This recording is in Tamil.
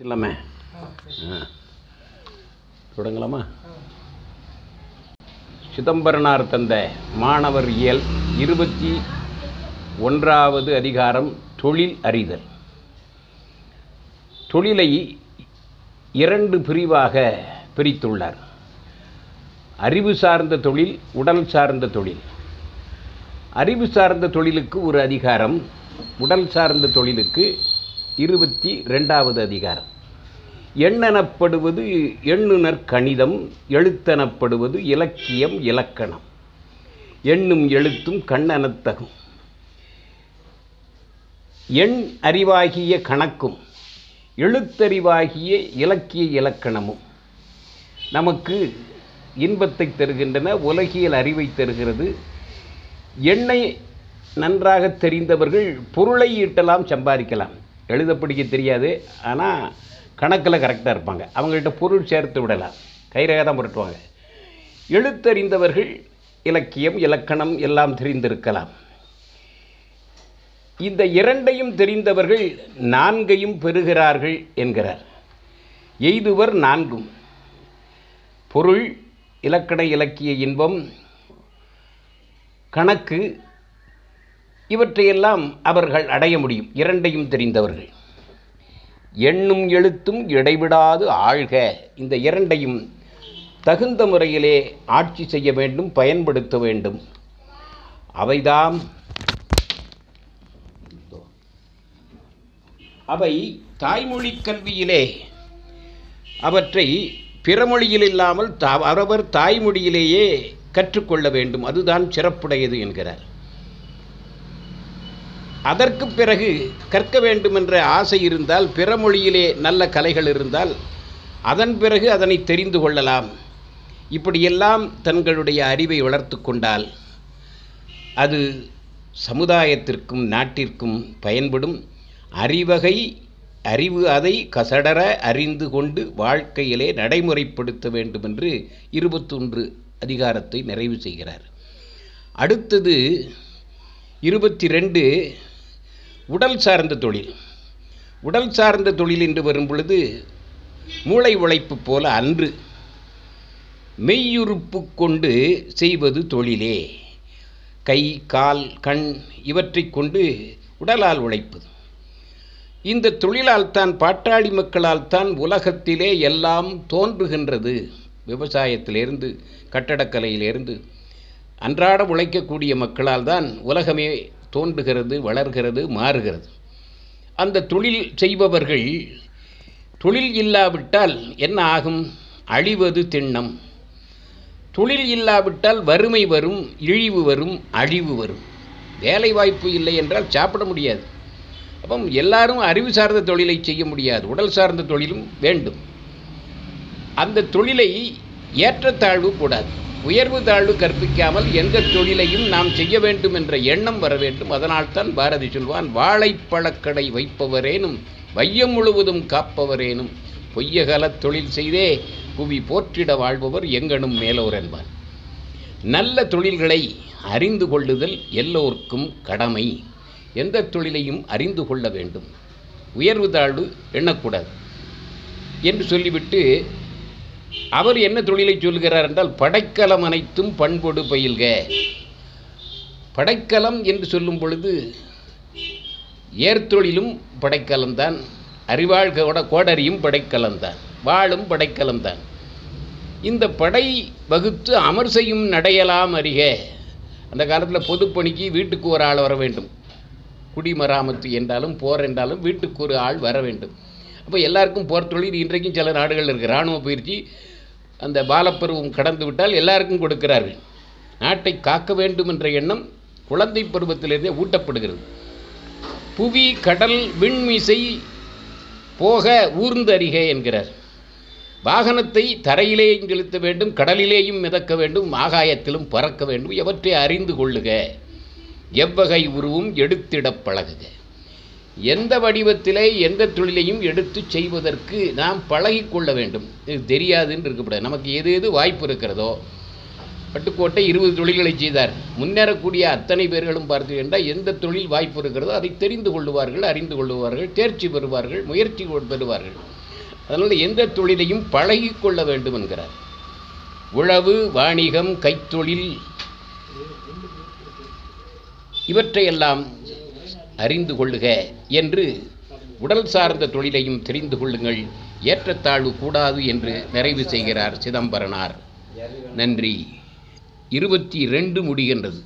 ஆ. தொடங்கலாமா? சிதம்பரனார் தந்த மாணவர் இயல் இருபத்தி ஒன்றாவது அதிகாரம் தொழில் அறிதல். தொழிலை இரண்டு பிரிவாக பிரித்துள்ளார். அறிவு சார்ந்த தொழில் உடல் சார்ந்த தொழில். அறிவு சார்ந்த தொழிலுக்கு ஒரு அதிகாரம் உடல் சார்ந்த தொழிலுக்கு இருபத்தி ரெண்டாவது அதிகாரம். எண்ணெனப்படுவது எண்ணுனர் கணிதம் எழுத்தெனப்படுவது இலக்கியம் இலக்கணம். எண்ணும் எழுத்தும் கண்ணனத்தகும் எண் அறிவாகிய கணக்கும் எழுத்தறிவாகிய இலக்கிய இலக்கணமும் நமக்கு இன்பத்தை தருகின்றன உலகியல் அறிவை தருகிறது. எண்ணை நன்றாக தெரிந்தவர்கள் பொருளை ஈட்டலாம் சம்பாதிக்கலாம். எழுத படிக்க தெரியாது ஆனால் கணக்கில் கரெக்டாக இருப்பாங்க. அவங்கள்ட்ட பொருள் சேர்த்து விடலாம். கைரக தான் புரட்டுவாங்க. எழுத்தறிந்தவர்கள் இலக்கியம் இலக்கணம் எல்லாம் தெரிந்திருக்கலாம். இந்த இரண்டையும் தெரிந்தவர்கள் நான்கையும் பெறுகிறார்கள் என்கிறார். எய்துவர் நான்கும். பொருள் இலக்கண இலக்கிய இன்பம் கணக்கு இவற்றையெல்லாம் அவர்கள் அடைய முடியும். இரண்டையும் தெரிந்தவர்கள். எண்ணும் எழுத்தும் இடைவிடாது ஆழ்க. இந்த இரண்டையும் தகுந்த முறையிலே ஆட்சி செய்ய வேண்டும் பயன்படுத்த வேண்டும். அவைதாம் அவை தாய்மொழி கல்வியிலே அவற்றை பிறமொழியில் இல்லாமல் தா அவரவர் தாய்மொழியிலேயே கற்றுக்கொள்ள வேண்டும். அதுதான் சிறப்புடையது என்கிறார். அதற்கு பிறகு கற்க வேண்டுமென்ற ஆசை இருந்தால் பிற மொழியிலே நல்ல கலைகள் இருந்தால் அதன் பிறகு அதனை தெரிந்து கொள்ளலாம். இப்படியெல்லாம் தங்களுடைய அறிவை வளர்த்து கொண்டால் அது சமுதாயத்திற்கும் நாட்டிற்கும் பயன்படும். அறிவகை அறிவு அதை கசடர அறிந்து கொண்டு வாழ்க்கையிலே நடைமுறைப்படுத்த வேண்டும் என்று இருபத்தொன்று அதிகாரத்தை நிறைவு செய்கிறார். அடுத்தது இருபத்தி ரெண்டு உடல் சார்ந்த தொழில். உடல் சார்ந்த தொழில் என்று வரும் பொழுது மூளை உழைப்பு போல அன்று மெய்யுறுப்பு கொண்டு செய்வது தொழிலே. கை கால் கண் இவற்றை கொண்டு உடலால் உழைப்பது. இந்த தொழிலால் தான் பாட்டாளி மக்களால் தான் உலகத்திலே எல்லாம் தோன்றுகின்றது. விவசாயத்திலிருந்து கட்டடக்கலையிலிருந்து அன்றாட உழைக்கக்கூடிய மக்களால் தான் உலகமே தோன்றுகிறது வளர்கிறது மாறுகிறது. அந்த தொழில் செய்பவர்கள் தொழில் இல்லாவிட்டால் என்ன ஆகும்? அழிவது திண்ணம். தொழில் இல்லாவிட்டால் வறுமை வரும் இழிவு வரும் அழிவு வரும். வேலை வாய்ப்பு இல்லை என்றால் சாப்பிட முடியாது. அப்போ எல்லாரும் அறிவு சார்ந்த தொழிலை செய்ய முடியாது. உடல் சார்ந்த தொழிலும் வேண்டும். அந்த தொழிலை ஏற்றத்தாழ்வு கூடாது. உயர்வு தாழ்வு கற்பிக்காமல் எந்த தொழிலையும் நாம் செய்ய வேண்டும் என்ற எண்ணம் வர வேண்டும். அதனால்தான் பாரதி சொல்வான் வாழைப்பழக்கடை வைப்பவரேனும் வையம் முழுவதும் காப்பவரேனும் பொய்யகல தொழில் செய்தே புவி போற்றிட வாழ்பவர் எங்கனும் மேலோர் என்பார். நல்ல தொழில்களை அறிந்து கொள்ளுதல் எல்லோருக்கும் கடமை. எந்த தொழிலையும் அறிந்து கொள்ள வேண்டும். உயர்வு தாழ்வு எண்ணக்கூடாது. என்று சொல்லிவிட்டு அவர் என்ன தொழிலை சொல்கிறார் என்றால் படைக்கலம் அனைத்தும் பண்பொடு பயில்க. படைக்கலம் என்று சொல்லும் பொழுது ஏர்த்தொழிலும் படைக்கலம்தான் அறிவாள் கோட கோடரியும் படைக்கலம்தான் வாழும் படைக்கலம்தான் இந்த படை வகுத்து அமர் செய்யும் நடையலாம் அறிக. அந்த காலத்தில் பொதுப்பணிக்கு வீட்டுக்கு ஒரு ஆள் வர வேண்டும். குடிமராமத்து என்றாலும் போர் என்றாலும் வீட்டுக்கு ஒரு ஆள் வர வேண்டும். அப்போ எல்லாருக்கும் போர் தொழில் இன்றைக்கும் சில நாடுகளில் இருக்குது இராணுவ பயிற்சி. அந்த பாலப்பருவம் கடந்து விட்டால் எல்லாருக்கும் கொடுக்கிறார்கள். நாட்டை காக்க வேண்டும் என்ற எண்ணம் குழந்தை பருவத்திலிருந்தே ஊட்டப்படுகிறது. புவி கடல் விண்மிசை போக ஊர்ந்து அறிகே என்கிறார். வாகனத்தை தரையிலேயும் செலுத்த வேண்டும் கடலிலேயும் மிதக்க வேண்டும் ஆகாயத்திலும் பறக்க வேண்டும். எவற்றை அறிந்து கொள்ளுக. எவ்வகை உருவும் எடுத்திடப் பழகுக. எந்த வடிவத்திலே எந்த தொழிலையும் எடுத்து செய்வதற்கு நாம் பழகிக்கொள்ள வேண்டும். இது தெரியாதுன்னு இருக்கக்கூடாது. நமக்கு எது எது வாய்ப்பு இருக்கிறதோ பட்டுக்கோட்டை இருபது தொழில்களை செய்தார். முன்னேறக்கூடிய அத்தனை பேர்களும் பார்த்து என்றால் எந்த தொழில் வாய்ப்பு இருக்கிறதோ அதை தெரிந்து கொள்ளுவார்கள் அறிந்து கொள்ளுவார்கள் தேர்ச்சி பெறுவார்கள் முயற்சி பெறுவார்கள். அதனால் எந்த தொழிலையும் பழகிக்கொள்ள வேண்டும் என்கிறார். உழவு வாணிகம் கைத்தொழில் இவற்றையெல்லாம் அறிந்து கொள்ளுக என்று உடல் சார்ந்த தொழிலையும் தெரிந்து கொள்ளுங்கள். ஏற்றத்தாழ்வு கூடாது என்று நிறைவு செய்கிறார் சிதம்பரனார். நன்றி. இருபத்தி ரெண்டு முடிகின்றது.